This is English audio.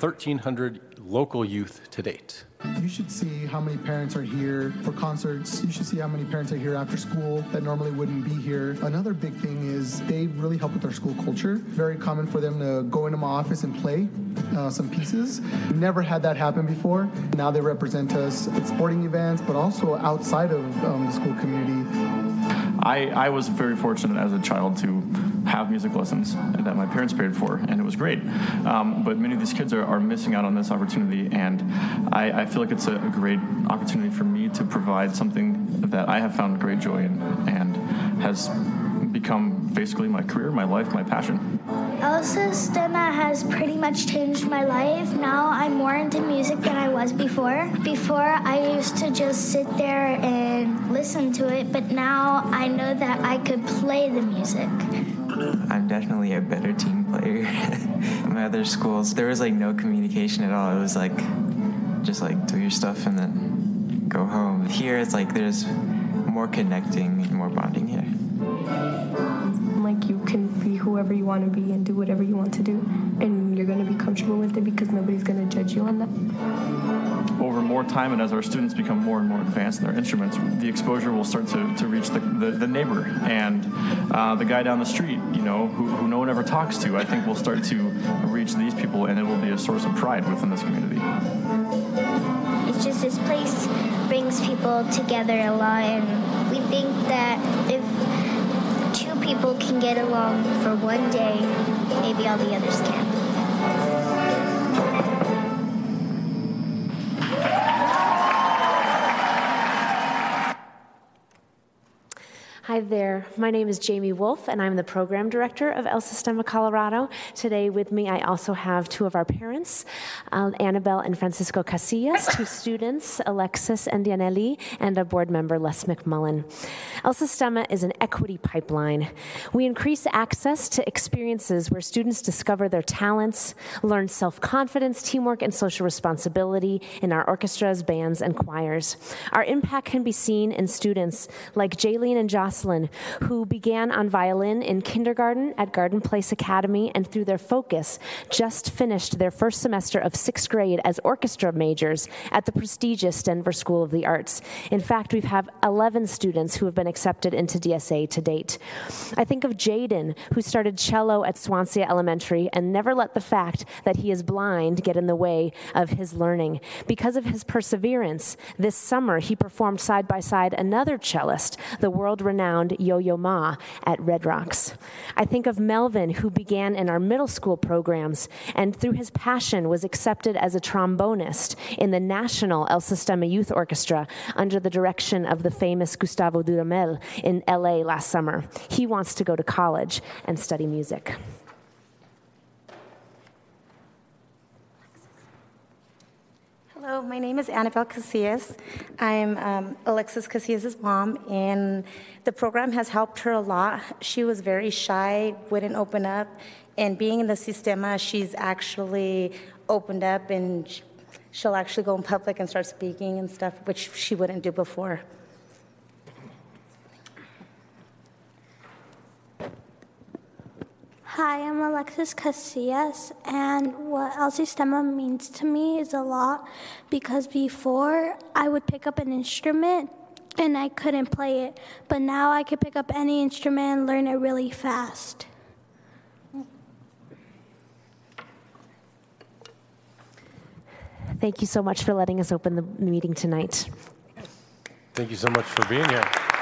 1,300 local youth to date. You should see how many parents are here for concerts. You should see how many parents are here after school that normally wouldn't be here. Another big thing is they really help with our school culture. Very common for them to go into my office and play uh, some pieces. Never had that happen before. Now they represent us at sporting events, but also outside of um, the school community. I, I was very fortunate as a child to have music lessons that my parents paid for, and it was great. Um, but many of these kids are, are missing out on this opportunity, and I, I feel like it's a, a, great opportunity for me to provide something that I have found great joy in and has become basically my career, my life, my passion. El Sistema has pretty much changed my life. Now I'm more into music than I was before. Before, I used to just sit there and listen to it, but now I know that I could play the music. I'm definitely a better team player. In my other schools, there was like no communication at all. It was like just like do your stuff and then go home. Here, it's like there's more connecting and more bonding here. Like you can be whoever you want to be and do whatever you want to do, and you're going to be comfortable with it because nobody's going to judge you on that. Over more time, and as our students become more and more advanced in their instruments, the exposure will start to, to reach the, the, the neighbor and uh, the guy down the street, you know, who, who no one ever talks to. I think we'll start to reach these people, and it will be a source of pride within this community. It's just this place brings people together a lot, and we think that if people can get along for one day, maybe all the others can. Hi there. My name is Jamie Wolf, and I'm the program director of El Sistema Colorado. Today, with me, I also have two of our parents, uh, Annabelle and Francisco Casillas, two students, Alexis and Dianelli, and a board member, Les McMullen. El Sistema is an equity pipeline. We increase access to experiences where students discover their talents, learn self confidence, teamwork, and social responsibility in our orchestras, bands, and choirs. Our impact can be seen in students like Jaylene and Jocelyn Jocelyn, who began on violin in kindergarten at Garden Place Academy and through their focus just finished their first semester of sixth grade as orchestra majors at the prestigious Denver School of the Arts. In fact, we have 11 students who have been accepted into DSA to date. I think of Jaden, who started cello at Swansea Elementary and never let the fact that he is blind get in the way of his learning. Because of his perseverance, this summer he performed side by side another cellist, the world renowned renowned Yo Yo Ma at Red Rocks. I think of Melvin, who began in our middle school programs and through his passion was accepted as a trombonist in the National El Sistema Youth Orchestra under the direction of the famous Gustavo Dudamel in LA last summer. He wants to go to college and study music. Hello, my name is Annabelle Casillas. I'm um, Alexis Casillas' mom, and the program has helped her a lot. She was very shy, wouldn't open up, and being in the Sistema, she's actually opened up and she'll actually go in public and start speaking and stuff, which she wouldn't do before. Hi, I'm Alexis Casillas, and what El Sistema means to me is a lot because before I would pick up an instrument and I couldn't play it, but now I can pick up any instrument and learn it really fast. Thank you so much for letting us open the meeting tonight. Thank you so much for being here.